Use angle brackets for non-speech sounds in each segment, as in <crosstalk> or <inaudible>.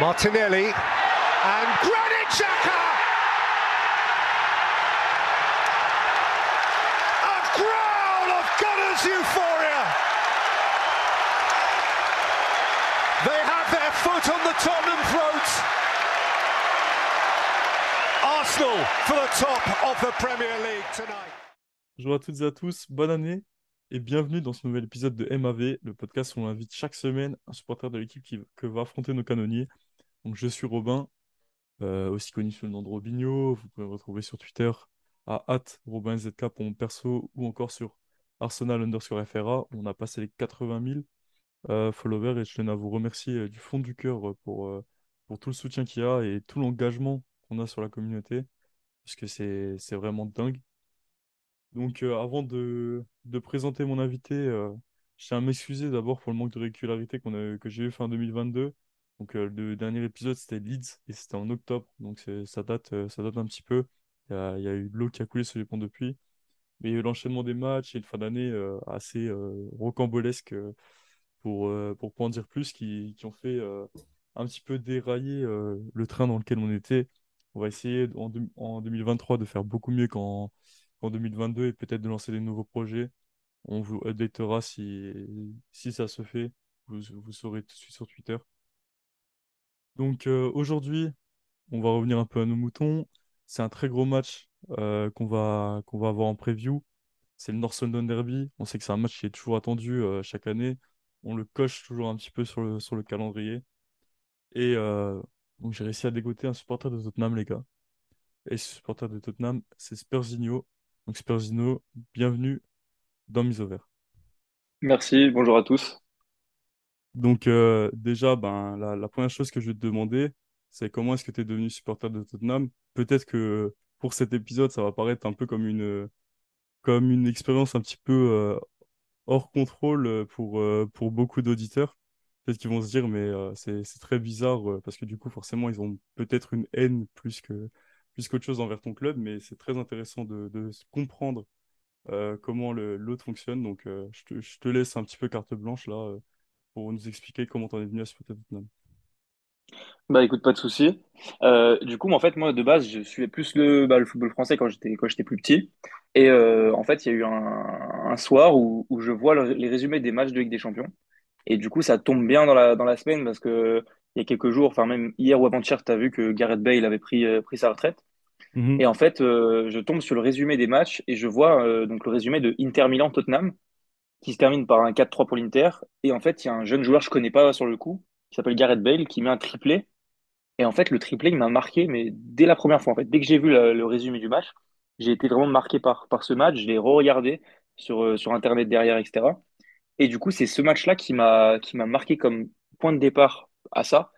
Martinelli and Granit Xhaka. A growl of Gunners euphoria. They have their foot on the Tottenham throat. Arsenal for the top of the Premier League tonight. Bonjour à toutes et à tous, bonne année et bienvenue dans ce nouvel épisode de MAV, le podcast où on invite chaque semaine un supporter de l'équipe qui que va affronter nos canonniers. Donc je suis Robin, euh, aussi connu sous le nom de Robinho. Vous pouvez me retrouver sur Twitter à RobinZK pour mon perso ou encore sur Arsenal underscore FRA on a passé les 80 000 euh, followers et je tenais à vous remercier euh, du fond du cœur pour, tout le soutien qu'il y a et tout l'engagement qu'on a sur la communauté parce que c'est vraiment dingue. Donc, avant de, présenter mon invité, je tiens à m'excuser d'abord pour le manque de régularité que j'ai eu fin 2022. Donc, euh, le dernier épisode, c'était Leeds et c'était en octobre. Donc, ça date, euh, ça date un petit peu. Il y a, eu de l'eau qui a coulé sur les ponts depuis. Mais il y a eu l'enchaînement des matchs et une fin d'année euh, assez rocambolesque pour, pour pas en dire plus, qui, qui ont fait un petit peu dérailler le train dans lequel on était. On va essayer en, en 2023 de faire beaucoup mieux qu'en qu'en 2022 et peut-être de lancer des nouveaux projets. On vous updatera si, si ça se fait. Vous, vous saurez tout de suite sur Twitter. Donc euh, aujourd'hui, on va revenir un peu à nos moutons. C'est un très gros match euh, qu'on va, qu'on va avoir en preview. C'est le North London Derby. On sait que c'est un match qui est toujours attendu euh, chaque année. On le coche toujours un petit peu sur le, sur le calendrier. Et euh, donc j'ai réussi à dégoter un supporter de Tottenham, les gars. Et ce supporter de Tottenham, c'est Spursinho. Donc Spursinho, bienvenue dans Mise au. Merci, bonjour à tous. Donc euh, déjà, ben, la, première chose que je vais te demander, c'est comment est-ce que tu es devenu supporter de Tottenham? Peut-être que pour cet épisode, ça va paraître un peu comme une, comme une expérience un petit peu euh, hors contrôle euh, pour, pour beaucoup d'auditeurs. Peut-être qu'ils vont se dire, mais c'est, très bizarre parce que du coup, forcément, ils ont peut-être une haine plus que, plus qu'autre chose envers ton club, mais c'est très intéressant de, de comprendre comment l'autre fonctionne. Donc, je te, je te laisse un petit peu carte blanche là pour nous expliquer comment t'en es venu à supporter Tottenham. Bah écoute, pas de souci. Euh, du coup, en fait, moi de base, je suivais plus le, bah, le football français quand j'étais quand j'étais plus petit. Et euh, en fait, il y a eu un, un soir où, où je vois le- les résumés des matchs de Ligue des Champions. Et du coup, ça tombe bien dans la dans la semaine parce que il y a quelques jours, enfin même hier ou avant-hier, tu as vu que Gareth Bale avait pris euh, pris sa retraite. Mhm. Et en fait, je tombe sur le résumé des matchs et je vois donc le résumé de Inter Milan Tottenham qui se termine par un 4-3 pour l'Inter. Et en fait, il y a un jeune joueur que je connais pas sur le coup qui s'appelle Gareth Bale qui met un triplé. Et en fait, le triplé, il m'a marqué, mais dès la première fois, en fait, dès que j'ai vu le résumé du match, j'ai été vraiment marqué par, par ce match. Je l'ai re-regardé sur, euh, sur Internet derrière, etc. Et du coup, c'est ce match-là qui m'a, qui m'a marqué comme point de départ à ça.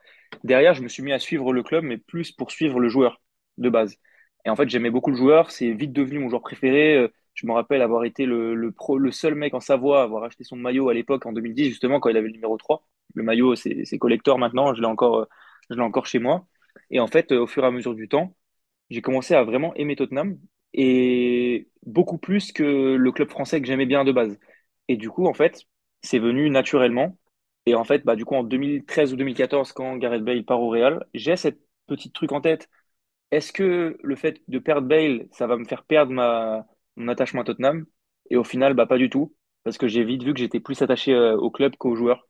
Derrière, je me suis mis à suivre le club, mais plus pour suivre le joueur de base. Et en fait, j'aimais beaucoup le joueur. C'est vite devenu mon joueur préféré. Je me rappelle avoir été le, seul mec en Savoie à avoir acheté son maillot à l'époque, en 2010, justement, quand il avait le numéro 3. Le maillot, c'est collector maintenant. Je l'ai encore, euh, je encore chez moi. Et en fait, euh, au fur et à mesure du temps, j'ai commencé à vraiment aimer Tottenham et beaucoup plus que le club français que j'aimais bien de base. Et du coup, en fait, c'est venu naturellement. Et en fait, bah, du coup, en 2013 ou 2014, quand Gareth Bale part au Real, j'ai cette petite truc en tête. Est-ce que le fait de perdre Bale, ça va me faire perdre ma, mon attachement à Tottenham? Et au final, bah, pas du tout. Parce que j'ai vite vu que j'étais plus attaché euh, au club qu'aux joueurs.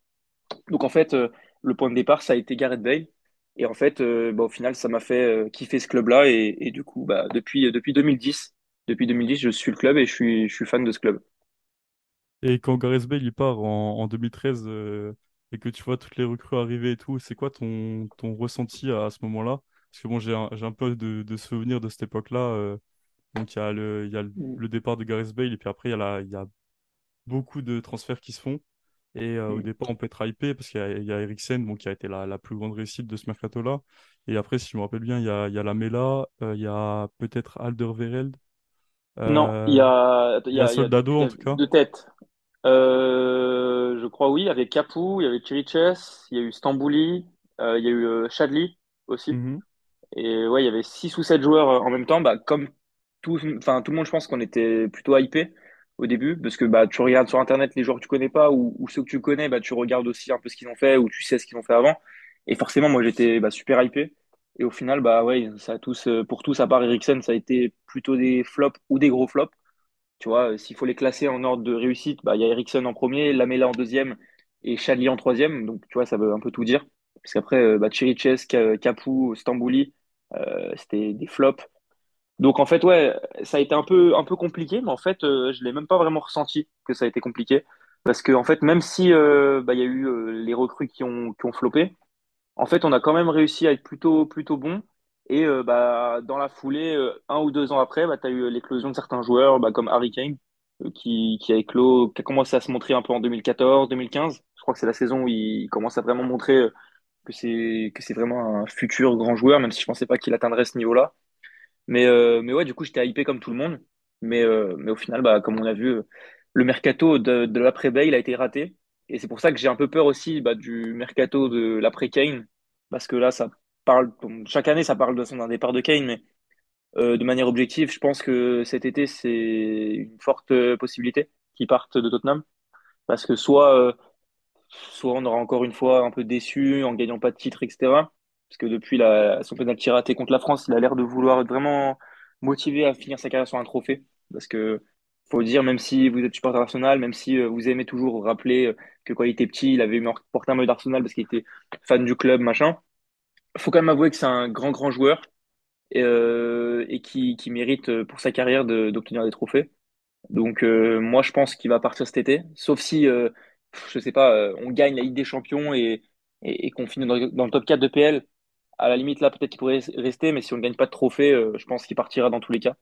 Donc en fait, euh, le point de départ, ça a été Gareth Bale. Et en fait, euh, bah, au final, ça m'a fait kiffer ce club-là. Et, et du coup, bah, depuis, depuis 2010, depuis 2010, je suis le club et je suis, fan de ce club. Et quand Gareth Bale il part en, en 2013 euh, et que tu vois toutes les recrues arriver et tout, c'est quoi ton, ton ressenti à, ce moment-là? Parce que bon, j'ai un, j'ai un peu de, de souvenirs de cette époque-là. Euh, donc il y a le, y a le, Mm. le départ de Gareth Bale et puis après il y a, la, il y a beaucoup de transferts qui se font. Et euh, au Mm. départ, on peut être hypé parce qu'il y a, il y a Eriksen bon, qui a été la, la plus grande réussite de ce mercato-là. Et après, si je me rappelle bien, il y a, il y a Lamela, euh, il y a peut-être Alderweireld, Non, il euh, y a, il y a il y a, Soldado en tout cas. deux têtes. Euh, je crois oui, il y avait Capoue, il y avait Chiriches, il y a eu Stambouli, euh, il y a eu euh, Chadli aussi. Mhm. Et ouais, il y avait six ou sept joueurs euh, en même temps. Bah, comme tout, enfin, tout le monde, je pense qu'on était plutôt hypé au début, parce que bah, tu regardes sur Internet les joueurs que tu connais pas ou, ceux que tu connais, bah, tu regardes aussi un peu ce qu'ils ont fait ou tu sais ce qu'ils ont fait avant. Et forcément, moi, j'étais bah, super hypé. Et au final, bah ouais, ça a tous, euh, pour tous, à part Eriksen, ça a été plutôt des flops ou des gros flops. Tu vois, euh, s'il faut les classer en ordre de réussite, bah, il y a Eriksen en premier, Lamela en deuxième et Chadli en troisième. Donc, tu vois, ça veut un peu tout dire. Parce qu'après, euh, bah, Chiriches, Capu, Stambouli, c'était des flops. Donc, en fait, ouais, ça a été un peu, un peu compliqué, mais en fait, euh, je l'ai même pas vraiment ressenti que ça a été compliqué. Parce que, en fait, même si euh, bah, y a eu euh, les recrues qui ont, qui ont floppé, en fait, on a quand même réussi à être plutôt, plutôt bon. Et euh, bah, dans la foulée, euh, un ou deux ans après, bah, tu eu l'éclosion de certains joueurs, bah, comme Harry Kane, qui, qui a éclos, qui a commencé à se montrer un peu en 2014, 2015. Je crois que c'est la saison où il commence à vraiment montrer que c'est, que c'est vraiment un futur grand joueur, même si je pensais pas qu'il atteindrait ce niveau-là. Mais, euh, mais ouais, du coup, j'étais hypé comme tout le monde. Mais, euh, mais au final, bah, comme on a vu, euh, le mercato de, de l'après-Bale a été raté. Et c'est pour ça que j'ai un peu peur aussi bah, du mercato de l'après-Kane. Parce que là, ça parle, chaque année, ça parle de son un départ de Kane. Mais euh, de manière objective, je pense que cet été, c'est une forte euh, possibilité qu'il parte de Tottenham. Parce que soit, euh, soit on aura encore une fois un peu déçu en gagnant pas de titre, etc. Parce que depuis la, son penalty raté contre la France, il a l'air de vouloir être vraiment motivé à finir sa carrière sur un trophée. Parce que faut dire, même si vous êtes supporter d'Arsenal, même si euh, vous aimez toujours rappeler euh, que quand il était petit, il avait porté un maillot d'Arsenal parce qu'il était fan du club, machin. Faut quand même avouer que c'est un grand, grand joueur et, euh, qui, qui mérite euh, pour sa carrière d'obtenir des trophées. Donc moi je pense qu'il va partir cet été, sauf si euh, je sais pas, on gagne la Ligue des Champions et, et, et qu'on finit dans, dans le top 4 de PL. À la limite là peut-être qu'il pourrait rester, mais si on ne gagne pas de trophée, euh, je pense qu'il partira dans tous les cas.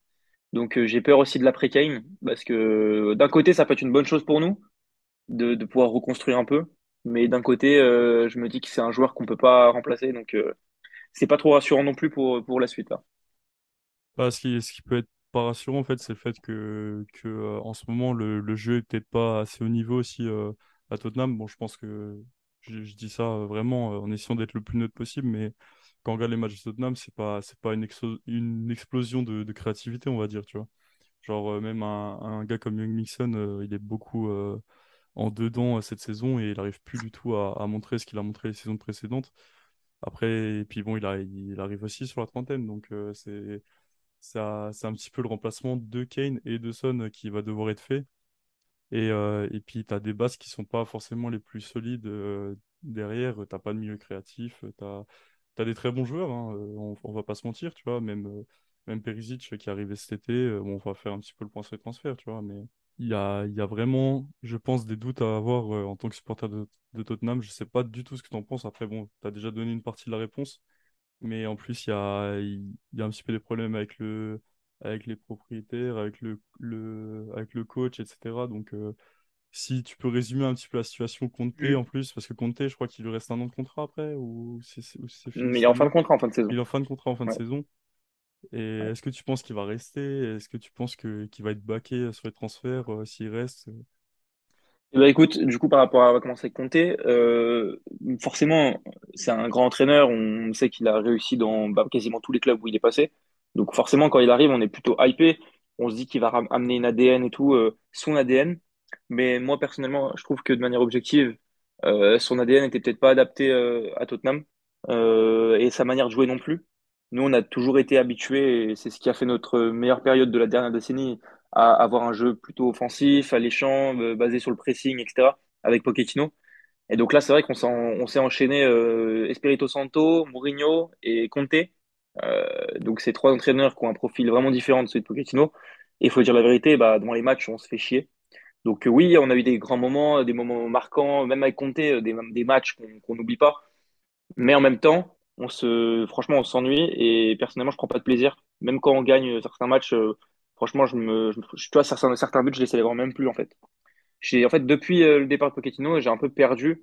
Donc euh, j'ai peur aussi de l'après Kane parce que euh, d'un côté ça peut être une bonne chose pour nous de, pouvoir reconstruire un peu, mais d'un côté je me dis que c'est un joueur qu'on peut pas remplacer, donc c'est pas trop rassurant non plus pour pour la suite là. Bah, ce qui, ce qui peut être pas rassurant, en fait, c'est le fait que, en ce moment, le, jeu est peut-être pas assez haut niveau aussi à Tottenham. Bon, je pense que je, je dis ça vraiment en essayant d'être le plus neutre possible, mais quand on regarde les matchs de Tottenham, c'est pas, c'est pas une, une explosion de, créativité, on va dire, tu vois. Genre, euh, même un, un gars comme Young Mixon, euh, il est beaucoup euh, en dedans cette saison et il arrive plus du tout à, montrer ce qu'il a montré les saisons précédentes. Après, et puis bon, il, arrive aussi sur la trentaine, donc c'est c'est un petit peu le remplacement de Kane et de Son qui va devoir être fait. Et, et puis, tu as des bases qui sont pas forcément les plus solides derrière. T'as pas de milieu créatif. Tu des très bons joueurs, hein, euh, on, va pas se mentir, tu vois. Même, euh, même Perisic qui est arrivé cet été, euh, on va faire un petit peu le point sur les transferts, tu vois. Mais il y a, y a vraiment, je pense, des doutes à avoir euh, en tant que supporter de, Tottenham. Je sais pas du tout ce que tu en penses. Après, bon, tu as déjà donné une partie de la réponse. Mais en plus, il y a, y a un petit peu des problèmes avec le, avec les propriétaires, avec le, le, avec le coach, etc. Donc, euh, si tu peux résumer un petit peu la situation Conte en plus, parce que Conte, je crois qu'il lui reste un an de contrat après, ou c'est Mais il est en fin de contrat en fin de saison. Il est en fin de contrat en fin de saison. Et Ouais. est-ce que tu penses qu'il va rester? Est-ce que tu penses que qu'il va être baqué sur les transferts euh, s'il reste? Eh ben, écoute, du coup, par rapport à comment c'est compté, euh, forcément, c'est un grand entraîneur. On sait qu'il a réussi dans bah, quasiment tous les clubs où il est passé. Donc, forcément, quand il arrive, on est plutôt hypé. On se dit qu'il va amener une ADN et tout, euh, son ADN. Mais moi, personnellement, je trouve que de manière objective, euh, son ADN n'était peut-être pas adapté euh, à Tottenham euh, et sa manière de jouer non plus. Nous, on a toujours été habitués, et c'est ce qui a fait notre meilleure période de la dernière décennie, à avoir un jeu plutôt offensif, alléchant, basé sur le pressing, etc., avec Pochettino. Et donc là, c'est vrai qu'on s'est enchaîné Espirito Santo, Mourinho et Conte. Donc c'est trois entraîneurs qui ont un profil vraiment différent de celui de Pochettino. Et il faut dire la vérité, bah, dans les matchs, on se fait chier. Donc euh, oui, on a eu des grands moments, des moments marquants, même avec Conte, euh, des, matchs qu'on n'oublie pas. Mais en même temps, on se, franchement, on s'ennuie et personnellement, je prends pas de plaisir. Même quand on gagne certains matchs, euh, franchement, je me, tu vois, certains, certains buts, je les célèbre même plus en fait. En fait, depuis euh, le départ de Pochettino, j'ai un peu perdu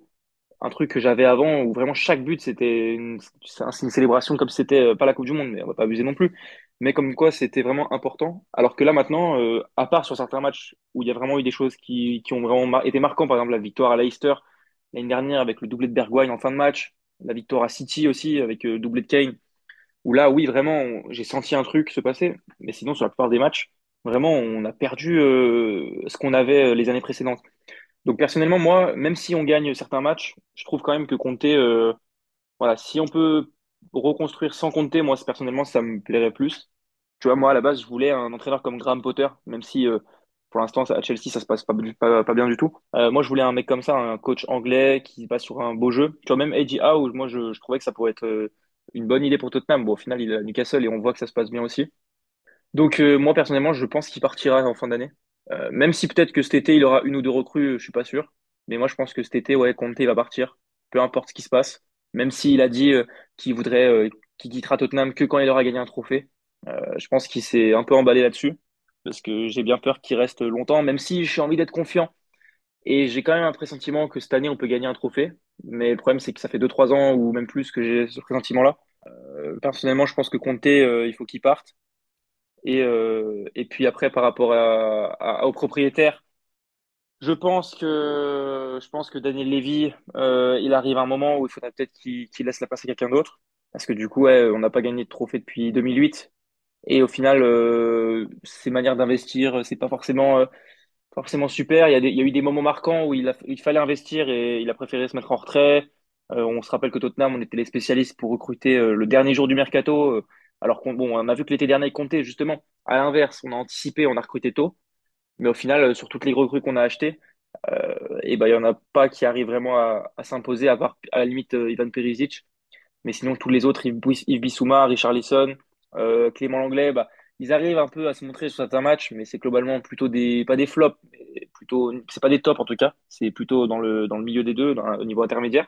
un truc que j'avais avant où vraiment chaque but c'était une, célébration comme si c'était euh, pas la Coupe du Monde, mais on va pas abuser non plus. Mais comme quoi c'était vraiment important. Alors que là maintenant, euh, à part sur certains matchs où il y a vraiment eu des choses qui, qui ont vraiment été marquantes, par exemple la victoire à Leicester l'année dernière avec le doublé de Bergwijn en fin de match, la victoire à City aussi avec euh, le doublé de Kane, où là oui vraiment j'ai senti un truc se passer. Mais sinon sur la plupart des matchs, vraiment on a perdu euh, ce qu'on avait euh, les années précédentes. Donc personnellement, moi, même si on gagne certains matchs, je trouve quand même que euh, voilà, si on peut reconstruire sans compter, moi, personnellement, ça me plairait plus. Tu vois, moi, à la base, je voulais un entraîneur comme Graham Potter, même si euh, pour l'instant, à Chelsea, ça se passe pas, bien du tout. Euh, moi, je voulais un mec comme ça, un coach anglais qui passe sur un beau jeu. Tu vois, même Eddie Howe, moi, je, trouvais que ça pourrait être euh, une bonne idée pour Tottenham. Bon, au final, il est à Newcastle et on voit que ça se passe bien aussi. Donc, moi, personnellement, je pense qu'il partira en fin d'année. Même si peut-être que cet été, il aura une ou deux recrues, je suis pas sûr. Mais moi, je pense que cet été, ouais, Conte, il va partir. Peu importe ce qui se passe. Même s'il a dit euh, qu'il voudrait, euh, qu'il quittera Tottenham que quand il aura gagné un trophée. Euh, je pense qu'il s'est un peu emballé là-dessus. Parce que j'ai bien peur qu'il reste longtemps, même si j'ai envie d'être confiant. Et j'ai quand même un pressentiment que cette année, on peut gagner un trophée. Mais le problème, c'est que ça fait deux trois ans ou même plus que j'ai ce pressentiment-là. Personnellement, je pense que Conte, euh, il faut qu'il parte. Et, et puis après, par rapport à, à- aux propriétaires, je pense que, je pense que Daniel Levy, euh, il arrive à un moment où il faudrait peut-être qu'il laisse la place à quelqu'un d'autre. Parce que du coup, ouais, on n'a pas gagné de trophée depuis 2008. Et au final, euh, ses manières d'investir, c'est pas forcément, euh, forcément super. Il y a des- il y a eu des moments marquants où il a, il fallait investir et il a préféré se mettre en retrait. Euh, on se rappelle que Tottenham, on était les spécialistes pour recruter euh, le dernier jour du mercato. alors qu'on, bon, on a vu que l'été dernier comptait justement. À l'inverse, on a anticipé, on a recruté tôt. Mais au final, euh, sur toutes les recrues qu'on a achetées, euh, et ben, il y en a pas qui arrivent vraiment à, s'imposer, à part à la limite euh, Ivan Perisic. Mais sinon, tous les autres, Yves, Bissouma, Richarlison, euh, Clément Langlais, bah, ils arrivent un peu à se montrer sur certains matchs, mais c'est globalement plutôt des, pas des flops, mais plutôt, c'est pas des tops en tout cas, c'est plutôt dans le, dans le milieu des deux, au niveau intermédiaire.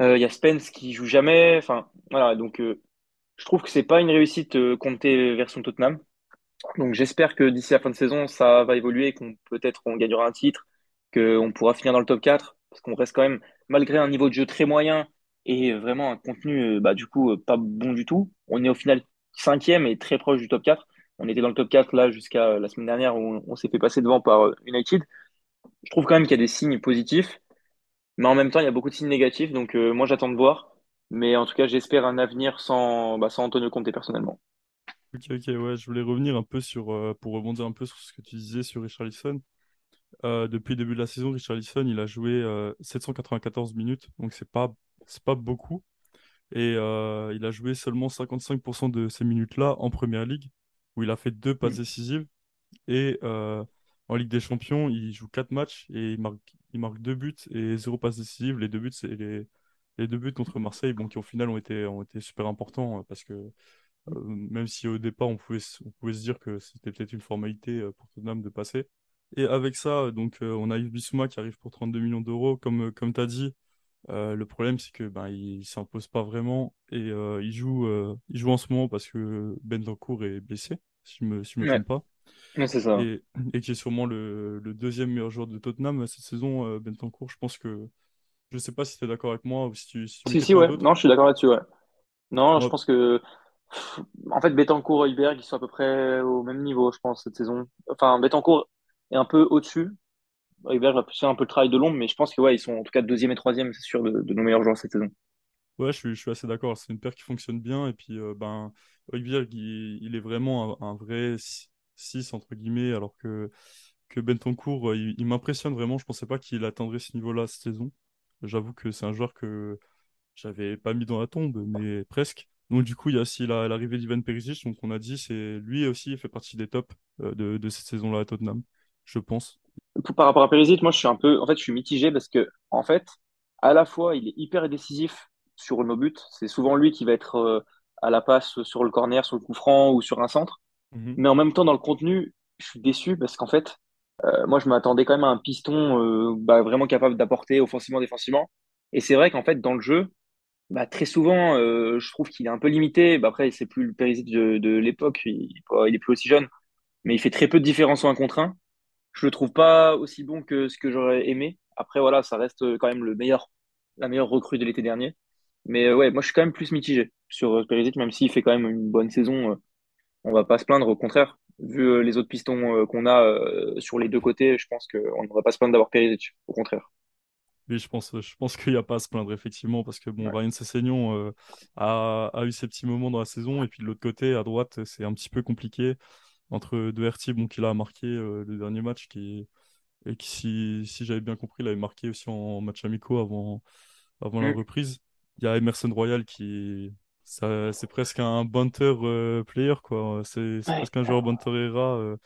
Il y a Spence qui joue jamais, enfin, voilà, donc je trouve que c'est pas une réussite comptée version Tottenham. Donc j'espère que d'ici la fin de saison, ça va évoluer, qu'on peut-être on gagnera un titre, qu'on pourra finir dans le top 4, parce qu'on reste quand même, malgré un niveau de jeu très moyen et vraiment un contenu euh, bah, du coup euh, pas bon du tout, on est au final cinquième et très proche du top 4. On était dans le top 4 là jusqu'à la semaine dernière où on, s'est fait passer devant par euh, United. Je trouve quand même qu'il y a des signes positifs, mais en même temps il y a beaucoup de signes négatifs, donc moi j'attends de voir. Mais en tout cas j'espère un avenir sans, bah, sans Antonio Conte personnellement. Ok, ok, ouais, je voulais revenir un peu sur, euh, pour rebondir un peu sur ce que tu disais sur Richarlison. Euh, depuis le début de la saison, Richarlison, il a joué euh, 794 minutes, donc c'est pas, c'est pas beaucoup. Et euh, il a joué seulement 55% de ces minutes-là en Première Ligue, où il a fait deux passes décisives. Et euh, en Ligue des Champions, il joue quatre matchs et il marque, il marque deux buts et zéro passe décisive. Les deux buts, c'est les, les deux buts contre Marseille, bon, qui au final ont été, ont été super importants euh, parce que euh, même si au départ on pouvait, s- on pouvait se dire que c'était peut-être une formalité euh, pour Tottenham de passer. Et avec ça, donc euh, on a Yves Bissouma qui arrive pour 32 millions d'euros. Comme, euh, comme tu as dit, euh, le problème c'est que ben, il s'impose pas vraiment et euh, il joue, euh, il joue en ce moment parce que Bentancur est blessé, si je me, si je me Ouais, trompe pas. ça. Et, et qui est sûrement le, le deuxième meilleur joueur de Tottenham cette saison, euh, Bentancur. Je pense que je sais pas si tu es d'accord avec moi ou si tu, si Si, ouais. Non, je suis d'accord là-dessus, ouais. Non, je pense que, en fait, Betancourt et Hülberg, ils sont à peu près au même niveau, je pense, cette saison. Enfin, Betancourt est un peu au-dessus. Hülberg va faire un peu le travail de l'ombre, mais je pense que, ouais, ils sont en tout cas deuxième et troisième, c'est sûr, de, nos meilleurs joueurs cette saison. Ouais, je suis, assez d'accord. C'est une paire qui fonctionne bien. Et puis, euh, ben, il, est vraiment un, vrai 6 entre guillemets, alors que, que euh, il, il m'impressionne vraiment. Je pensais pas qu'il atteindrait ce niveau-là cette saison. J'avoue que c'est un joueur que j'avais pas mis dans la tombe, mais presque. Donc, du coup, il y a aussi la- l'arrivée d'Ivan Perisic. Donc, on a dit, c'est lui aussi, il fait partie des tops euh, de, de cette saison-là à Tottenham, je pense. Pour- Par rapport à Perisic, moi, je suis un peu, en fait, je suis mitigé parce que, en fait, à la fois, il est hyper décisif sur nos buts. C'est souvent lui qui va être euh, à la passe sur le corner, sur le coup franc ou sur un centre. Mhm. Mais en même temps, dans le contenu, je suis déçu parce qu'en fait, euh, moi, je m'attendais quand même à un piston euh, bah, vraiment capable d'apporter offensivement, défensivement. Et c'est vrai qu'en fait, dans le jeu, bah, très souvent, euh, je trouve qu'il est un peu limité. Bah, après, c'est plus le Perisic de, l'époque, il, il est plus aussi jeune, mais il fait très peu de différence en un contre un. Je le trouve pas aussi bon que ce que j'aurais aimé. Après, voilà, ça reste quand même le meilleur, la meilleure recrue de l'été dernier. Mais euh, ouais, moi, je suis quand même plus mitigé sur euh, Perisic, même s'il fait quand même une bonne saison. euh, on va pas se plaindre, au contraire. Vu euh, les autres pistons euh, qu'on a euh, sur les deux côtés, je pense qu'on ne devrait pas se plaindre d'avoir Perisic. Au contraire. Oui, je pense, je pense qu'il n'y a pas à se plaindre, effectivement, parce que bon, Ouais. Ryan Sessegnon euh, a, a eu ses petits moments dans la saison, et puis de l'autre côté, à droite, c'est un petit peu compliqué entre Doherty, bon, qui l'a marqué euh, le dernier match, qui, et qui, si, si j'avais bien compris, l'avait marqué aussi en match amicaux avant, avant la Mm. reprise. il y a Emerson Royal qui. Ça, c'est presque un banter euh, player, quoi. C'est presque un joueur era. euh.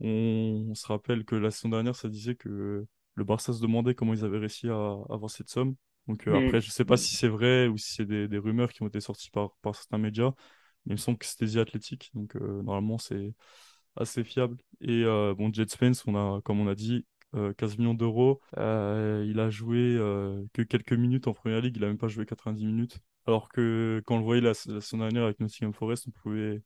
On, on se rappelle que la saison dernière, ça disait que le Barça se demandait comment ils avaient réussi à avoir cette somme. Donc euh, Mm. après, je sais pas si c'est vrai ou si c'est des, des rumeurs qui ont été sorties par, par certains médias. Mais il me semble que c'était The Athletic. Donc euh, normalement, c'est assez fiable. Et euh, bon, Jet Spence, on a, comme on a dit, euh, 15 millions d'euros. Il a joué que quelques minutes en première ligue. Il a même pas joué 90 minutes. Alors que quand on le voyait la, la saison dernière avec Nottingham Forest, on pouvait,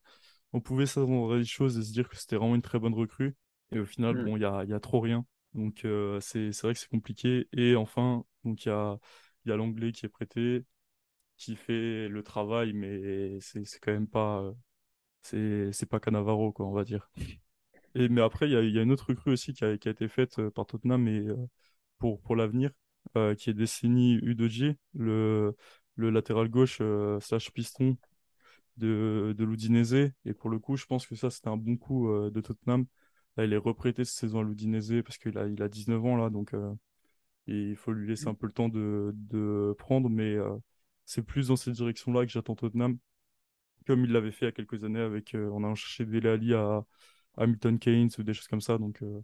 on pouvait s'attendre à des choses et se dire que c'était vraiment une très bonne recrue. Et au final, Mm. bon, il y a, y a trop rien. Donc euh, c'est, vrai que c'est compliqué. Et enfin, il y a, y a l'anglais qui est prêté, qui fait le travail, mais c'est quand même pas, euh, c'est pas Cannavaro, quoi, on va dire. Et, mais après, il y a, y a une autre recrue aussi qui a, qui a été faite euh, par Tottenham euh, pour, pour l'avenir, qui est Destiny Udogie, le, le latéral gauche slash piston de, de l'Udinese. Et pour le coup, je pense que ça, c'était un bon coup de Tottenham. Là, il est reprêté cette saison à l'Udinese parce qu'il a, il a 19 ans là, donc euh, il faut lui laisser un peu le temps de, de prendre. Mais euh, c'est plus dans cette direction-là que j'attends Tottenham, comme il l'avait fait il y a quelques années avec, euh, en allant chercher Dele à à Milton Keynes ou des choses comme ça. Donc euh,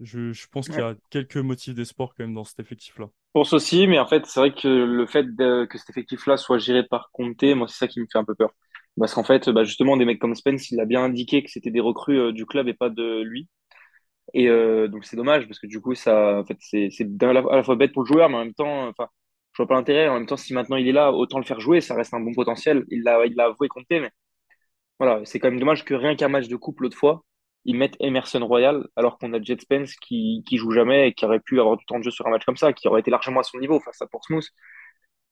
je, je pense qu'il y a quelques motifs d'espoir quand même dans cet effectif-là. Je pense aussi, mais en fait, c'est vrai que le fait de- que cet effectif-là soit géré par Conte, moi, c'est ça qui me fait un peu peur. Parce qu'en fait, bah, justement, des mecs comme Spence, il a bien indiqué que c'était des recrues euh, du club et pas de lui. Et euh, donc, c'est dommage parce que du coup, ça, en fait, c'est à la, fois bête pour le joueur, mais en même temps, enfin, je vois pas l'intérêt. En même temps, si maintenant il est là, autant le faire jouer, ça reste un bon potentiel. Il l'a, il avoué Conte, mais voilà, c'est quand même dommage que rien qu'un match de couple l'autre fois, ils mettent Emerson Royal alors qu'on a Jet Spence qui, qui joue jamais et qui aurait pu avoir du temps de jeu sur un match comme ça, qui aurait été largement à son niveau face à Portsmouth.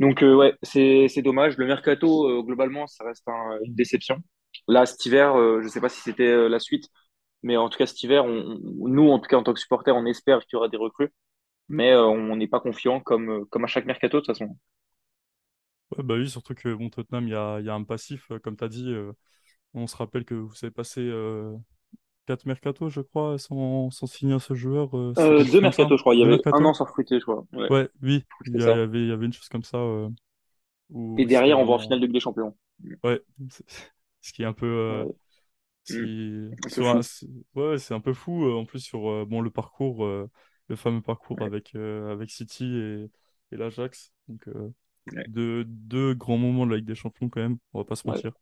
Donc euh, ouais, c'est c'est dommage. Le mercato euh, globalement, ça reste un- une déception. Là, cet hiver, euh, je sais pas si c'était la suite, mais en tout cas cet hiver, on, nous en tout cas en tant que supporters, on espère qu'il y aura des recrues, mais on n'est pas confiant comme comme à chaque mercato de toute façon. Ouais, bah oui, surtout que bon, Tottenham, il y a, y a un passif, comme tu as dit. on se rappelle que vous avez passé 4 mercatos, je crois, sans, sans signer un seul joueur. euh, Euh, deux mercatos, je crois. Il y avait un an sans recruter, je crois. Ouais, Ouais, oui, il y, avait, il y avait une chose comme ça euh, où Et derrière, on va en finale de Ligue des Champions. Ouais, <laughs> ce qui est un peu. euh, Ouais. ce Un un- c'est- Ouais, un peu fou. en plus, sur bon, le parcours, le fameux parcours avec, avec City et, et l'Ajax. Donc, deux, deux grands moments de la Ligue des Champions, quand même, on va pas se mentir.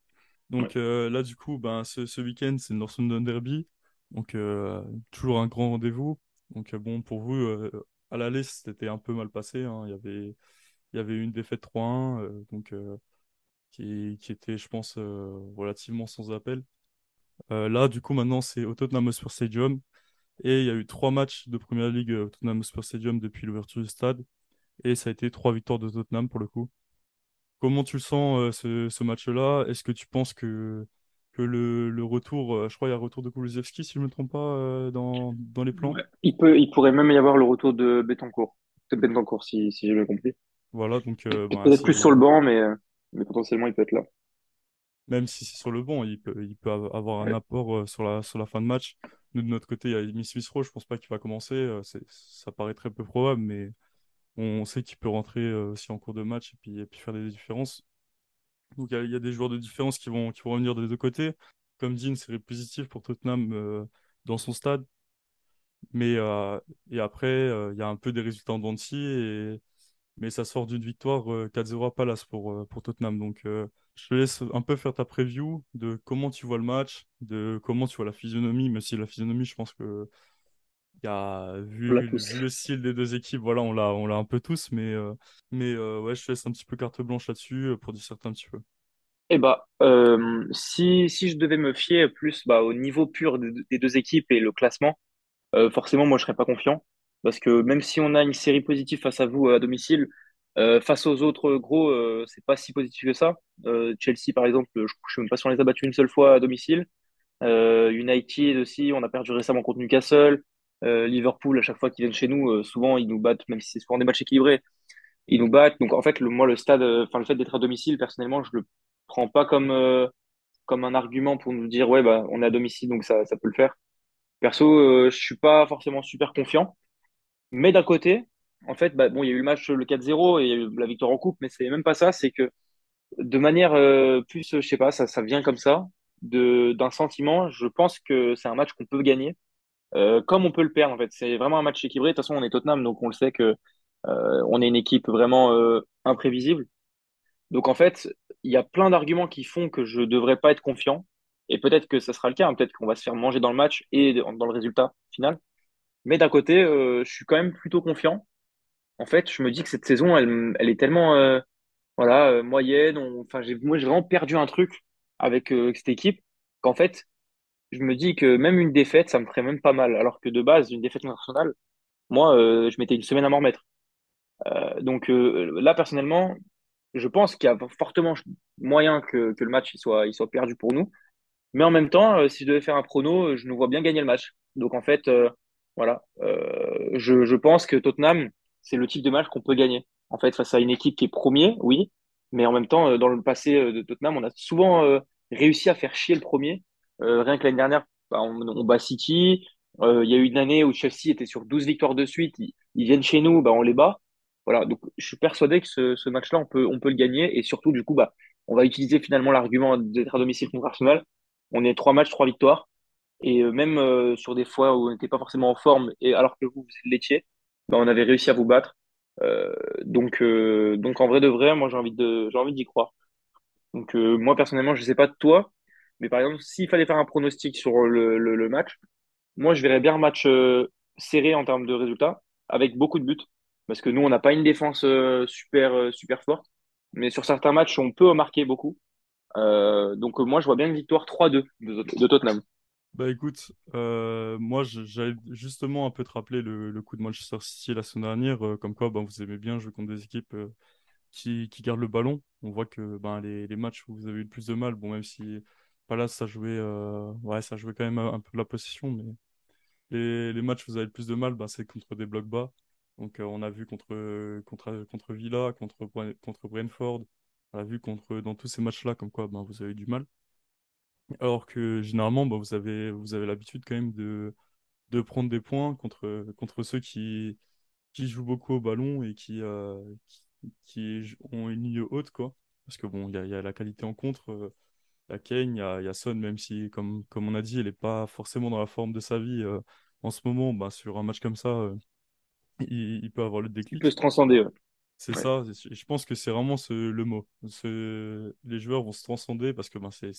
Donc euh, là, du coup, ben, ce, ce week-end, c'est le North London Derby. Donc, euh, toujours un grand rendez-vous. Donc, euh, bon, pour vous, euh, à l'aller, c'était un peu mal passé. hein. Il y avait, il y avait une défaite 3-1, euh, donc, qui, était, je pense, relativement sans appel. Là, du coup, maintenant, c'est au Tottenham Hotspur Stadium. Et il y a eu trois matchs de Première Ligue au Tottenham Hotspur Stadium depuis l'ouverture du stade. Et ça a été trois victoires de Tottenham pour le coup. Comment tu le sens, ce match-là? Est-ce que tu penses que, que le, le retour, euh, je crois qu'il y a un retour de Kulusevski, si je ne me trompe pas, euh, dans, dans les plans? Il peut, il pourrait même y avoir le retour de Betancourt. De Betancourt, si, si j'ai bien compris. Voilà, donc euh, ben, Peut-être plus sur le banc, mais, mais potentiellement, il peut être là. même si c'est sur le banc, il peut, il peut av- avoir un apport sur la, sur la fin de match. Nous, de notre côté, il y a Miss Rowe, je pense pas qu'il va commencer. c'est, ça paraît très peu probable, mais on sait qu'il peut rentrer aussi en cours de match et puis, et puis faire des différences. Donc il y a, des joueurs de différence qui vont, qui vont revenir des deux côtés. Comme dit, une série positive pour Tottenham euh, dans son stade. Mais euh, et après, euh, il y a un peu des résultats en dents de scie, et mais ça sort d'une victoire euh, 4-0 à Palace pour, pour Tottenham. Donc je te laisse un peu faire ta preview de comment tu vois le match, de comment tu vois la physionomie, même si la physionomie, je pense que a, On l'a vu, le style des deux équipes, voilà, on l'a, on l'a un peu tous, mais, euh, mais euh, ouais, je te laisse un petit peu carte blanche là-dessus euh, pour disserter un petit peu. Eh bah, euh, si, si je devais me fier plus bah, au niveau pur des, des deux équipes et le classement, euh, forcément, moi, je serais pas confiant. Parce que même si on a une série positive face à vous à domicile, euh, face aux autres gros, euh, c'est pas si positif que ça. Euh, Chelsea, par exemple, je, je suis même pas sûr qu'on les a battus une seule fois à domicile. Euh, United aussi, on a perdu récemment contre Newcastle. Euh, Liverpool, à chaque fois qu'ils viennent chez nous, euh, souvent ils nous battent, même si c'est souvent des matchs équilibrés, ils nous battent. Donc en fait, le, moi, le stade, euh, enfin le fait d'être à domicile, personnellement, je le prends pas comme comme un argument pour nous dire ouais bah on est à domicile donc ça ça peut le faire. Perso, je suis pas forcément super confiant, mais d'un côté, en fait, bah, bon, il y a eu le match le 4-0 et la victoire en coupe, mais c'est même pas ça. C'est que de manière plus, je sais pas, ça, ça vient comme ça, d'un sentiment. Je pense que c'est un match qu'on peut gagner, euh, comme on peut le perdre. En fait, c'est vraiment un match équilibré. De toute façon, on est Tottenham, donc on le sait que euh, on est une équipe vraiment euh, imprévisible. Donc en fait, il y a plein d'arguments qui font que je devrais pas être confiant. Et peut-être que ça sera le cas. hein. Peut-être qu'on va se faire manger dans le match et dans le résultat final. Mais d'un côté, je suis quand même plutôt confiant. En fait, je me dis que cette saison, elle, est tellement moyenne. Moi, j'ai vraiment perdu un truc avec cette équipe qu'en fait, je me dis que même une défaite, ça me ferait même pas mal. Alors que de base, une défaite nationale, moi, euh, je mettais une semaine à m'en remettre. Euh, donc euh, là, personnellement, je pense qu'il y a fortement moyen que, le match soit, perdu pour nous. Mais en même temps, si je devais faire un prono, je nous vois bien gagner le match. Donc en fait, voilà, je, je pense que Tottenham, c'est le type de match qu'on peut gagner. En fait, face à une équipe qui est premier, oui, mais en même temps, dans le passé de Tottenham, on a souvent réussi à faire chier le premier. Euh, rien que l'année dernière, bah, on, on bat City. Euh, Il y a eu une année où Chelsea était sur 12 victoires de suite. Ils, viennent chez nous, bah, on les bat. Voilà, donc je suis persuadé que ce, ce match-là, on peut, on peut le gagner. Et surtout, du coup, bah, on va utiliser finalement l'argument d'être à domicile contre Arsenal. On est trois matchs, trois victoires. Et euh, même euh, sur des fois où on n'était pas forcément en forme, et alors que vous, vous l'étiez, bah, on avait réussi à vous battre. Euh, donc, euh, donc en vrai de vrai, moi j'ai envie de, j'ai envie d'y croire. Donc moi personnellement, je sais pas de toi, mais par exemple, s'il fallait faire un pronostic sur le, match, moi je verrais bien un match euh, serré en termes de résultats, avec beaucoup de buts, parce que nous on n'a pas une défense euh, super euh, super forte, mais sur certains matchs on peut marquer beaucoup. Donc moi je vois bien une victoire 3-2 de, de Tottenham. Bah écoute, moi j'allais justement un peu te rappeler le, coup de Manchester City la semaine dernière, comme quoi bah, vous aimez bien jouer contre des équipes qui, qui gardent le ballon. On voit que ben, les, les matchs où vous avez eu le plus de mal, bon même si Palace ça jouait, euh, ouais, ça jouait quand même un, peu la possession, mais les, les matchs où vous avez le plus de mal, ben, c'est contre des blocs bas. Donc euh, on a vu contre, contre, contre Villa, contre, contre Brentford, on a vu contre, dans tous ces matchs-là comme quoi ben, vous avez du mal. Alors que généralement, bah, vous avez, vous avez l'habitude quand même de, de prendre des points contre, contre ceux qui, qui jouent beaucoup au ballon et qui, euh, qui, ont une ligne haute, quoi. Parce que bon, il y a la qualité en contre. Il y a Kane, il y a, y a Son, même si, comme, comme on a dit, il n'est pas forcément dans la forme de sa vie euh, en ce moment, bah, sur un match comme ça, euh, il, il peut avoir le Il peut déclic. se transcender. Ouais. C'est Ouais. ça, je pense que c'est vraiment ce, le mot. Ce- les joueurs vont se transcender parce que ben, c'est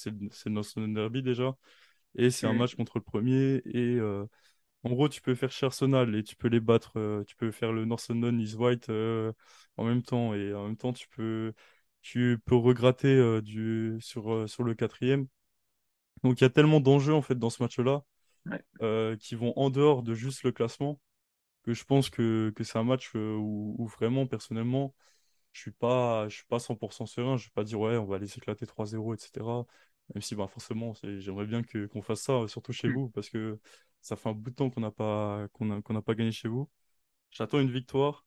le Northern Derby déjà. Et c'est un Mhm. match contre le premier. Et euh, en gros, tu peux faire chez Arsenal et tu peux les battre. euh, tu peux faire le North London is White euh, en même temps. Et en même temps, tu peux, tu peux regratter euh, du, sur, euh, sur le quatrième. Donc il y a tellement d'enjeux en fait dans ce match-là Ouais. euh, qui vont en dehors de juste le classement que je pense que, que c'est un match où, où vraiment, personnellement, je suis pas, je suis pas 100% serein. Je vais pas dire, ouais, on va les éclater 3-0, etc. Même si, bah, forcément, j'aimerais bien que, qu'on fasse ça, surtout chez Mhm. vous, parce que ça fait un bout de temps qu'on n'a pas, qu'on n'a pas gagné chez vous. J'attends une victoire,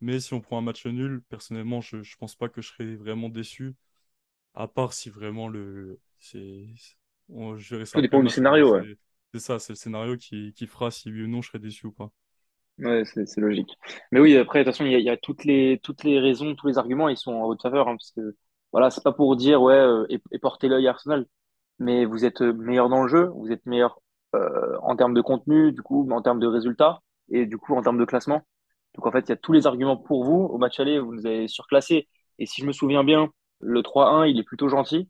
mais si on prend un match nul, personnellement, je, je pense pas que je serais vraiment déçu, à part si vraiment le, c'est, on, je ça dépend du scénario. Ouais. c'est, ça, c'est le scénario qui, qui fera si oui ou non je serais déçu ou pas. Ouais, c'est logique. Mais oui, après, de toute façon, il y a, il y a toutes les, toutes les raisons, tous les arguments, ils sont en votre faveur. Hein, parce que, voilà, c'est pas pour dire, ouais, euh, et, et porter l'œil à Arsenal. Mais vous êtes euh, meilleur dans le jeu, vous êtes meilleur euh, en termes de contenu, du coup, en termes de résultats, et du coup, en termes de classement. Donc, en fait, il y a tous les arguments pour vous. Au match aller, vous nous avez surclassé. Et si je me souviens bien, le 3-1, il est plutôt gentil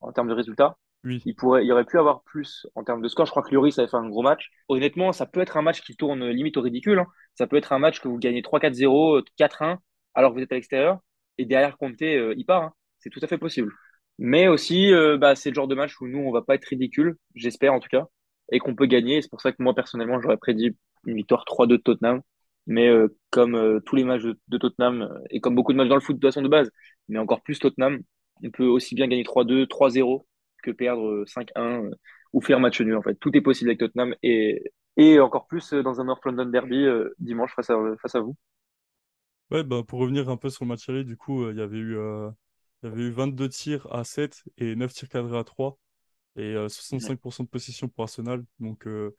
en termes de résultats. Oui. Il pourrait, il y aurait pu avoir plus en termes de score. Je crois que Lloris avait fait un gros match. Honnêtement, ça peut être un match qui tourne limite au ridicule. hein. Ça peut être un match que vous gagnez 3-4-0, 4-1, alors que vous êtes à l'extérieur. Et derrière, Conte, euh, il part. hein. C'est tout à fait possible. Mais aussi, euh, bah, c'est le genre de match où nous, on va pas être ridicule, j'espère en tout cas, et qu'on peut gagner. C'est pour ça que moi, personnellement, j'aurais prédit une victoire 3-2 de Tottenham. Mais euh, comme euh, tous les matchs de, de Tottenham, euh, et comme beaucoup de matchs dans le foot de toute façon de base, mais encore plus Tottenham, on peut aussi bien gagner 3-2, 3-0 que perdre euh, 5-1 euh, ou faire match nul en fait. Tout est possible avec Tottenham et, et encore plus dans un North London Derby dimanche face à, face à vous. Ouais, bah, pour revenir un peu sur le match aller, du coup, il y avait eu, il y avait eu 22 tirs à 7 et 9 tirs cadrés à 3 et euh, Ouais. 65% de possession pour Arsenal. Donc, euh,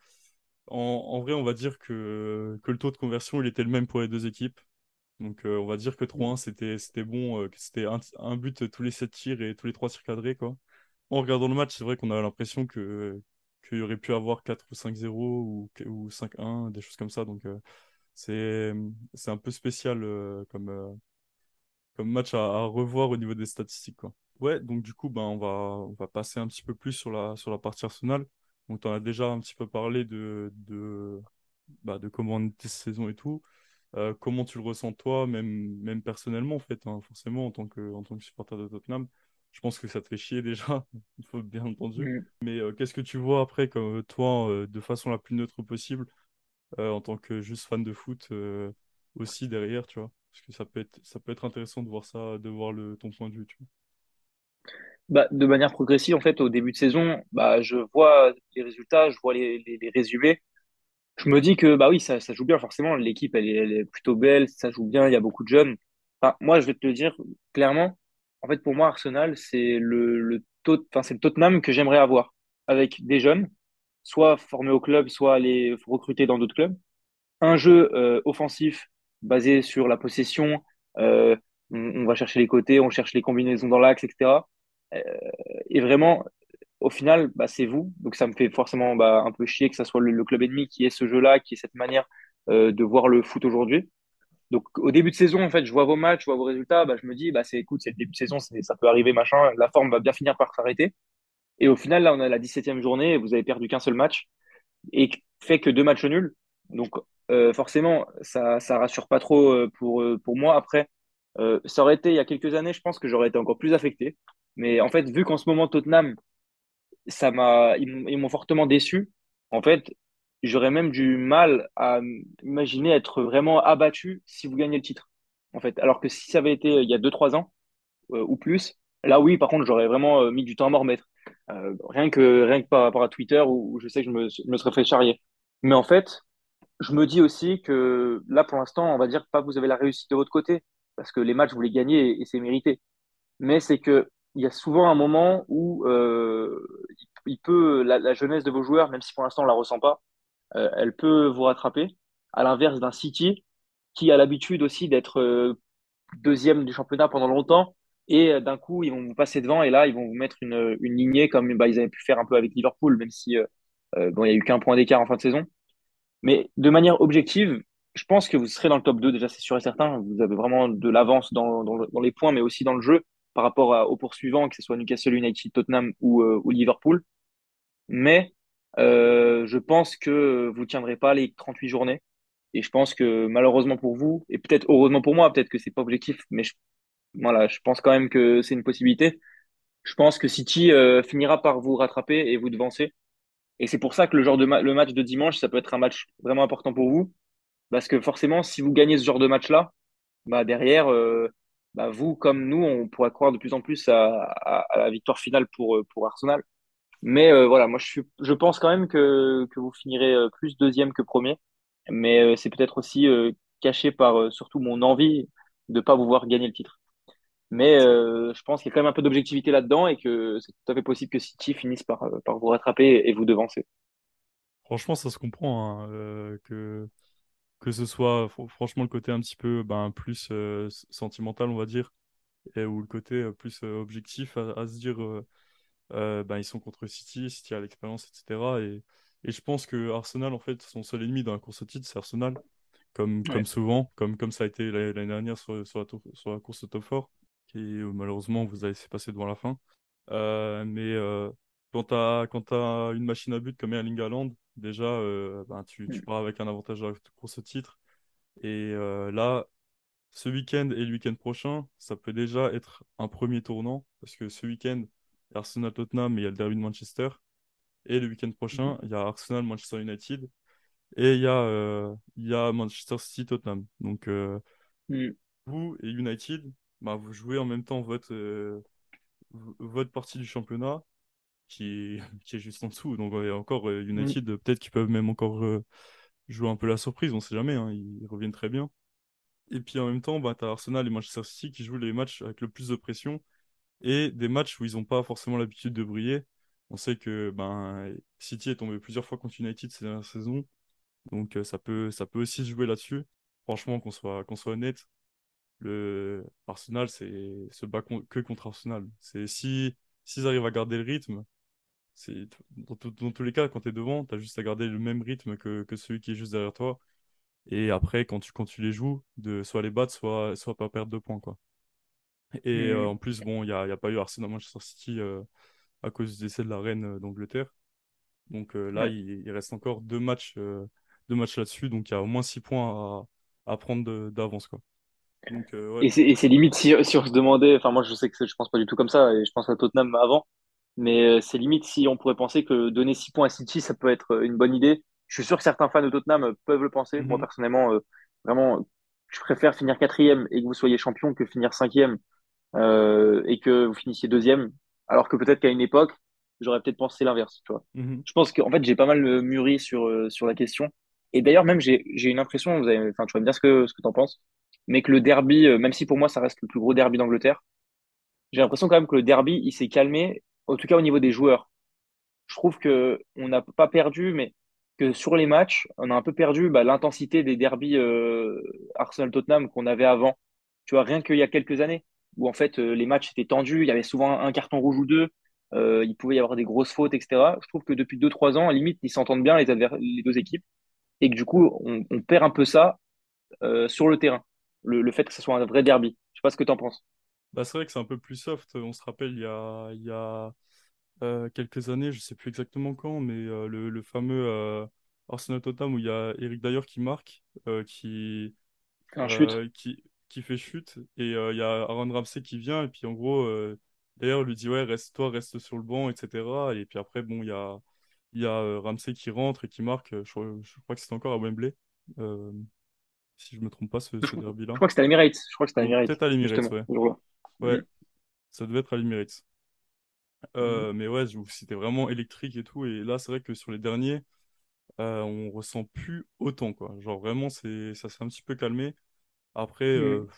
en, vrai, on va dire que, que le taux de conversion, il était le même pour les deux équipes. Donc, on va dire que 3-1, c'était, c'était bon, que c'était un, but tous les 7 tirs et tous les 3 tirs cadrés, quoi. En regardant le match, c'est vrai qu'on a l'impression que qu'il y aurait pu avoir 4 ou 5-0 ou, ou 5-1, des choses comme ça. Donc, c'est, c'est un peu spécial comme, comme match à, revoir au niveau des statistiques, quoi. Ouais, donc du coup, ben, on va, on va passer un petit peu plus sur la, sur la partie Arsenal. Donc, tu en as déjà un petit peu parlé de, de, bah, de comment on était cette saison et tout. Euh, comment tu le ressens toi, même, même personnellement, en fait, hein, forcément, en tant, que, en tant que supporter de Tottenham? Je pense que ça te fait chier déjà, il <laughs> faut bien entendu. Mm. Mais euh, qu'est-ce que tu vois après, comme toi, euh, de façon la plus neutre possible, en tant que juste fan de foot aussi derrière, tu vois? Parce que ça peut être, ça peut être intéressant de voir ça, de voir le, ton point de vue, tu vois. Bah, de manière progressive, en fait, au début de saison, bah, je vois les résultats, je vois les, les, résumés. Je me dis que, bah oui, ça, ça joue bien, forcément. L'équipe, elle elle est plutôt belle, ça joue bien, il y a beaucoup de jeunes. Enfin, moi, je vais te le dire clairement. En fait, pour moi, Arsenal, c'est le, le, enfin, c'est le Tottenham que j'aimerais avoir avec des jeunes, soit formés au club, soit les recruter dans d'autres clubs. Un jeu euh, offensif basé sur la possession, euh, on, va chercher les côtés, on cherche les combinaisons dans l'axe, etc. Euh, et vraiment, au final, bah, c'est vous. Donc ça me fait forcément bah, un peu chier que ça soit le, club ennemi qui ait ce jeu-là, qui ait cette manière euh, de voir le foot aujourd'hui. Donc au début de saison, en fait, je vois vos matchs, je vois vos résultats, bah, je me dis, c'est écoute, c'est le début de saison, ça peut arriver, machin, la forme va bien finir par s'arrêter. Et au final, là, on a la 17e journée vous avez perdu qu'un seul match et fait que deux matchs nuls. Donc euh, forcément, ça ça rassure pas trop pour moi. Après, ça aurait été il y a quelques années, je pense que j'aurais été encore plus affecté. Mais en fait, vu qu'en ce moment, Tottenham, ça m'a, ils m'ont fortement déçu. En fait, j'aurais même du mal à imaginer être vraiment abattu si vous gagnez le titre. En fait, alors que si ça avait été il y a 2-3 ans euh, ou plus, là oui, par contre, j'aurais vraiment euh, mis du temps à m'en remettre. Euh, rien que rien que par rapport à Twitter où, je sais que je me, me, serais fait charrier. Mais en fait, je me dis aussi que là, pour l'instant, on va dire pas vous avez la réussite de votre côté parce que les matchs vous les gagnez et c'est mérité. Mais c'est que il y a souvent un moment où euh, il peut, la, jeunesse de vos joueurs, même si pour l'instant on la ressent pas, euh, elle peut vous rattraper. À l'inverse d'un City qui a l'habitude aussi d'être euh, deuxième du championnat pendant longtemps et d'un coup ils vont vous passer devant et là ils vont vous mettre une, une lignée comme bah, ils avaient pu faire un peu avec Liverpool, même si bon il y a eu qu'un point d'écart en fin de saison. Mais de manière objective, je pense que vous serez dans le top 2, déjà c'est sûr et certain. Vous avez vraiment de l'avance dans, dans, les points, mais aussi dans le jeu par rapport à, aux poursuivants, que ce soit Newcastle United, Tottenham ou, euh, Liverpool. Mais euh, je pense que vous ne tiendrez pas les 38 journées. Et je pense que malheureusement pour vous, et peut-être heureusement pour moi, peut-être que c'est pas objectif, mais je, voilà, je pense quand même que c'est une possibilité. Je pense que City euh, finira par vous rattraper et vous devancer. Et c'est pour ça que le genre de le match de dimanche, ça peut être un match vraiment important pour vous, parce que forcément, si vous gagnez ce genre de match-là, bah derrière, bah, vous comme nous, on pourrait croire de plus en plus à, la victoire finale pour, euh, pour Arsenal. Mais euh, voilà, moi je, suis, je pense quand même que, que vous finirez euh, plus deuxième que premier. Mais c'est peut-être aussi caché par surtout mon envie de ne pas vous voir gagner le titre. Mais je pense qu'il y a quand même un peu d'objectivité là-dedans et que c'est tout à fait possible que City finisse par, par vous rattraper et vous devancer. Franchement, ça se comprend hein, que que ce soit franchement le côté un petit peu ben, plus euh, sentimental, on va dire, et, ou le côté euh, plus euh, objectif à, se dire ben, ils sont contre City, City a l'expérience, etc. Et, et, je pense que Arsenal, en fait, son seul ennemi dans la course au titre, c'est Arsenal, comme, comme souvent, comme, comme ça a été l'année dernière sur, sur, la sur, la course au top 4, qui malheureusement vous avez fait passer devant la fin. mais quand tu as, as une machine à but comme Erling Haaland, déjà, euh, ben, tu, tu, mm. pars avec un avantage pour ce titre. Et euh, là, ce week-end et le week-end prochain, ça peut déjà être un premier tournant. Parce que ce week-end, il y a Arsenal-Tottenham et il y a le derby de Manchester. Et le week-end prochain, mm-hmm. il y a Arsenal-Manchester United. Et il y, a, euh, il y a Manchester City-Tottenham. Donc, mm. vous et United, bah, vous jouez en même temps votre, votre partie du championnat qui, <laughs> qui est juste en dessous. Donc, y a encore euh, United, mm. peut-être qu'ils peuvent même encore euh, jouer un peu la surprise, on sait jamais, hein, ils reviennent très bien. Et puis en même temps, bah, tu as Arsenal et Manchester City qui jouent les matchs avec le plus de pression et des matchs où ils n'ont pas forcément l'habitude de briller. On sait que ben, City est tombé plusieurs fois contre United ces dernières saisons Donc euh, ça peut, ça peut aussi jouer là-dessus. Franchement, qu'on soit, qu'on soit honnête, le Arsenal, c'est se bat con- que contre Arsenal. C'est si s'ils arrivent à garder le rythme, dans, tous les cas, quand tu es devant, tu as juste à garder le même rythme que, que celui qui est juste derrière toi. Et après, quand tu, quand tu les joues, de soit les battre, soit, soit pas perdre de points, quoi. Et euh, en plus, bon, il n'y a, y a pas eu Arsenal-Manchester City euh, à cause du décès de la reine euh, d'Angleterre. Donc euh, là, Ouais. il, il reste encore deux matchs, deux matchs là-dessus. Donc il y a au moins six points à, à prendre d'avance, quoi. Donc ouais. Et c'est limite si, si on se demandait, enfin moi je sais que je pense pas du tout comme ça et je pense à Tottenham avant, mais euh, c'est limite si on pourrait penser que donner 6 points à City ça peut être euh, une bonne idée. Je suis sûr que certains fans de Tottenham euh, peuvent le penser. Moi Mhm. personnellement, euh, vraiment, je préfère finir quatrième et que vous soyez champion que finir cinquième euh, et que vous finissiez deuxième, alors que peut-être qu'à une époque j'aurais peut-être pensé l'inverse, tu vois. Mhm. Je pense qu'en fait j'ai pas mal mûri sur euh, sur la question et d'ailleurs même j'ai j'ai une impression, vous avez, enfin tu vas me dire ce que ce que t'en penses mais que le derby, même si pour moi ça reste le plus gros derby d'Angleterre, j'ai l'impression quand même que le derby, il s'est calmé, en tout cas au niveau des joueurs. Je trouve que on n'a pas perdu, mais que sur les matchs, on a un peu perdu bah, l'intensité des derbys euh, Arsenal-Tottenham qu'on avait avant. Tu vois, rien qu'il y a quelques années, où en fait euh, les matchs étaient tendus, il y avait souvent un carton rouge ou deux, euh, il pouvait y avoir des grosses fautes, etc. Je trouve que depuis deux, trois ans, à limite, ils s'entendent bien les, deux équipes, et que du coup, on, perd un peu ça sur le terrain. Le, fait que ce soit un vrai derby. Je sais pas ce que tu en penses. Bah, c'est vrai que c'est un peu plus soft. On se rappelle, il y a, il y a euh, quelques années, je sais plus exactement quand, mais euh, le, le fameux euh, Arsenal-Tottenham où il y a Eric Dyer qui marque, qui, chute. qui, qui fait chute, et il y a Aaron Ramsey qui vient, et puis en gros, d'ailleurs, lui dit, ouais, reste, toi, reste sur le banc, etc. Et puis après, bon, il y a, il y a Ramsey qui rentre et qui marque, je, je crois que c'était encore à Wembley, si je me trompe pas, ce, Je, ce je derby-là. crois que c'était à l'Emirates. Je crois que c'était à l'Emirates, peut-être à l'Emirates, justement. Ouais. ça devait être à l'Emirates. Mhm. Euh, mais ouais, c'était vraiment électrique et tout. Et là, c'est vrai que sur les derniers, euh, on ressent plus autant, quoi. Genre vraiment, c'est, ça s'est un petit peu calmé. Après, euh, Mhm.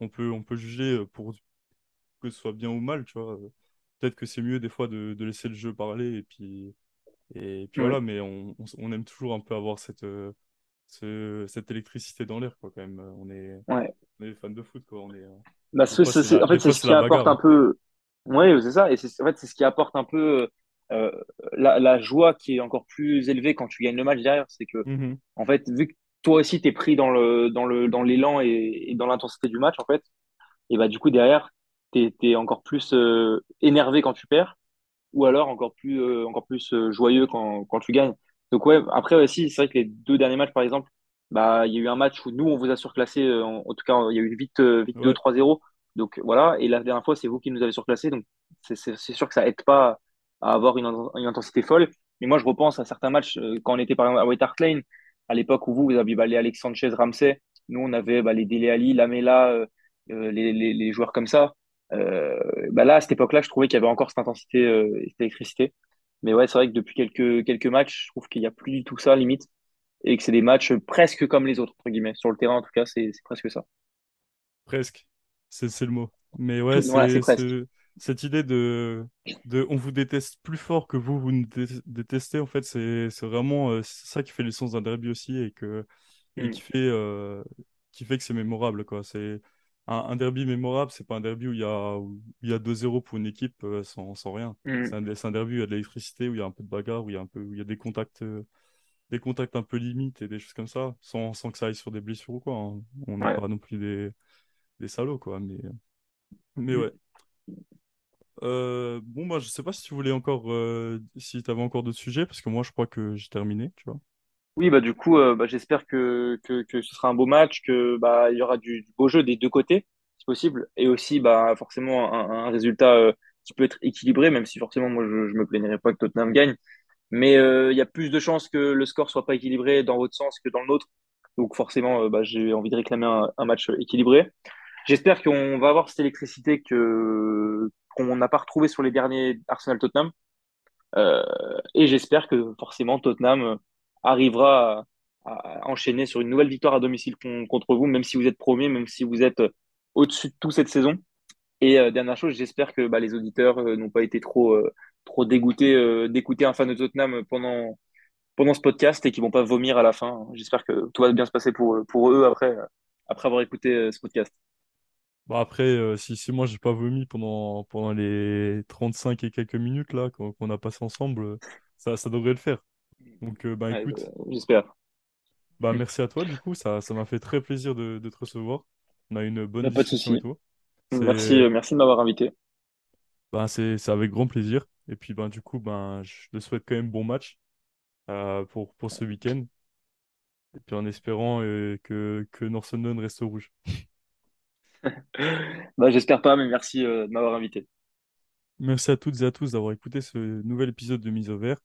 on peut, on peut juger euh, pour que ce soit bien ou mal, tu vois. Euh, Peut-être que c'est mieux des fois de, de laisser le jeu parler et puis, et puis voilà, mais on, on, aime toujours un peu avoir cette, euh, ce- cette électricité dans l'air, quoi, quand même. On est, Ouais. On est fan de foot, quoi. On est, euh, Bah, ce- fois, c'est en fait, c'est ce qui apporte bagarre. un peu. Ouais, c'est ça. Et c'est en fait, c'est ce qui apporte un peu euh, la, la joie qui est encore plus élevée quand tu gagnes le match derrière. C'est que, Mhm. en fait, vu que toi aussi, t'es pris dans le, dans le, dans l'élan et, et dans l'intensité du match, en fait, et bah, du coup, derrière, t'es, t'es encore plus euh, énervé quand tu perds. ou alors encore plus, euh, encore plus euh, joyeux quand, quand tu gagnes. Donc ouais, après aussi, c'est vrai que les deux derniers matchs, par exemple, bah, il y a eu un match où nous, on vous a surclassé, euh, en, en tout cas, il y a eu vite, euh, vite deux Ouais. trois zéro Donc voilà, et la dernière fois, c'est vous qui nous avez surclassé, donc c'est c'est- sûr que ça aide pas à avoir une, une intensité folle. Mais moi, je repense à certains matchs, euh, quand on était par exemple à White Hart Lane, à l'époque où vous, vous aviez bah, les Alex Sanchez, Ramsey, nous, on avait bah, les Dele Alli, Lamela, euh, les, les, les joueurs comme ça. Euh, bah là, à cette époque-là, je trouvais qu'il y avait encore cette intensité, euh, et cette électricité. Mais ouais, c'est vrai que depuis quelques, quelques matchs, je trouve qu'il n'y a plus du tout ça, limite, et que c'est des matchs presque comme les autres, entre guillemets. Sur le terrain, en tout cas, c'est presque ça. Presque, c'est le mot. Mais ouais, c'est cette idée de, de on vous déteste plus fort que vous, vous nous dé- détestez, en fait, c'est vraiment euh, ça qui fait l'essence d'un derby aussi et, que, et Mm. qui fait, euh, qui fait que c'est mémorable, quoi. C'est un, un derby mémorable, c'est pas un derby où il y a, où il y a 2-0 pour une équipe euh, sans, sans rien. C'est Mm. un, c'est un derby où il y a de l'électricité, où il y a un peu de bagarre, où il y a un peu, où il y a des contacts, euh, des contacts un peu limites et des choses comme ça, sans, sans que ça aille sur des blessures ou quoi. hein. On n'est Ouais. pas non plus des, des salauds, quoi. Mais, mais Mm. ouais. Euh, bon, moi, je sais pas si tu voulais encore, euh, si tu avais encore d'autres sujets, parce que moi, je crois que j'ai terminé, tu vois. Oui, bah du coup, euh, bah, j'espère que, que, que ce sera un beau match, que bah il y aura du, du beau jeu des deux côtés, si possible, et aussi bah forcément un, un résultat qui peut être équilibré, même si forcément moi je, je me plaignerais pas que Tottenham gagne, mais euh, il y a plus de chances que le score soit pas équilibré dans votre sens que dans le nôtre, donc forcément euh, bah, j'ai envie de réclamer un, match équilibré. J'espère qu'on va avoir cette électricité qu'on n'a pas retrouvée sur les derniers Arsenal-Tottenham. Euh, et j'espère que forcément Tottenham arrivera à, enchaîner sur une nouvelle victoire à domicile con- contre vous, même si vous êtes premier, même si vous êtes au-dessus de tout cette saison. Et dernière chose, j'espère que bah, les auditeurs n'ont pas été trop, trop dégoûtés euh, d'écouter un fan de Tottenham pendant, pendant ce podcast et qu'ils vont pas vomir à la fin. J'espère que tout va bien se passer pour, pour eux après, après avoir écouté euh, ce podcast. Bah après, euh, si, si moi j'ai pas vomi pendant, pendant les 35 et quelques minutes là qu'on a passé ensemble, ça, ça devrait le faire. Donc euh, bah écoute, je- j'espère. bah merci à toi du coup, ça, ça m'a fait très plaisir de, de te recevoir. On a une bonne discussion et tout. Merci, merci de m'avoir invité. Bah, c'est, c'est avec grand plaisir. Et puis bah, du coup, ben je te souhaite quand même bon match euh, pour, pour ce week-end. Et puis en espérant euh, que, que North London reste au rouge. <laughs> Bah, j'espère pas, mais merci euh, de m'avoir invité. Merci à toutes et à tous d'avoir écouté ce nouvel épisode de Mise au vert.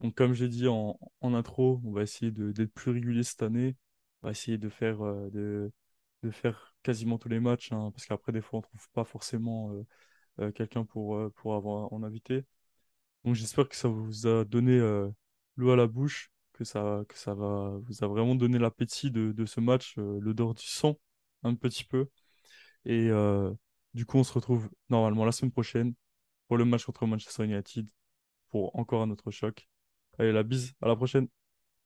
Donc, comme j'ai dit en, en intro, on va essayer de- d'être plus régulier cette année. On va essayer de faire, de, de faire quasiment tous les matchs, hein, parce qu'après, des fois, on trouve pas forcément quelqu'un pour, euh, pour avoir en invité. Donc, j'espère que ça vous a donné euh, l'eau à la bouche, que ça, que ça va, vous a vraiment donné l'appétit de, de ce match, euh, l'odeur du sang, un petit peu. Et euh, du coup, on se retrouve normalement la semaine prochaine pour le match contre Manchester United, pour encore un autre choc. Allez, la bise, à la prochaine.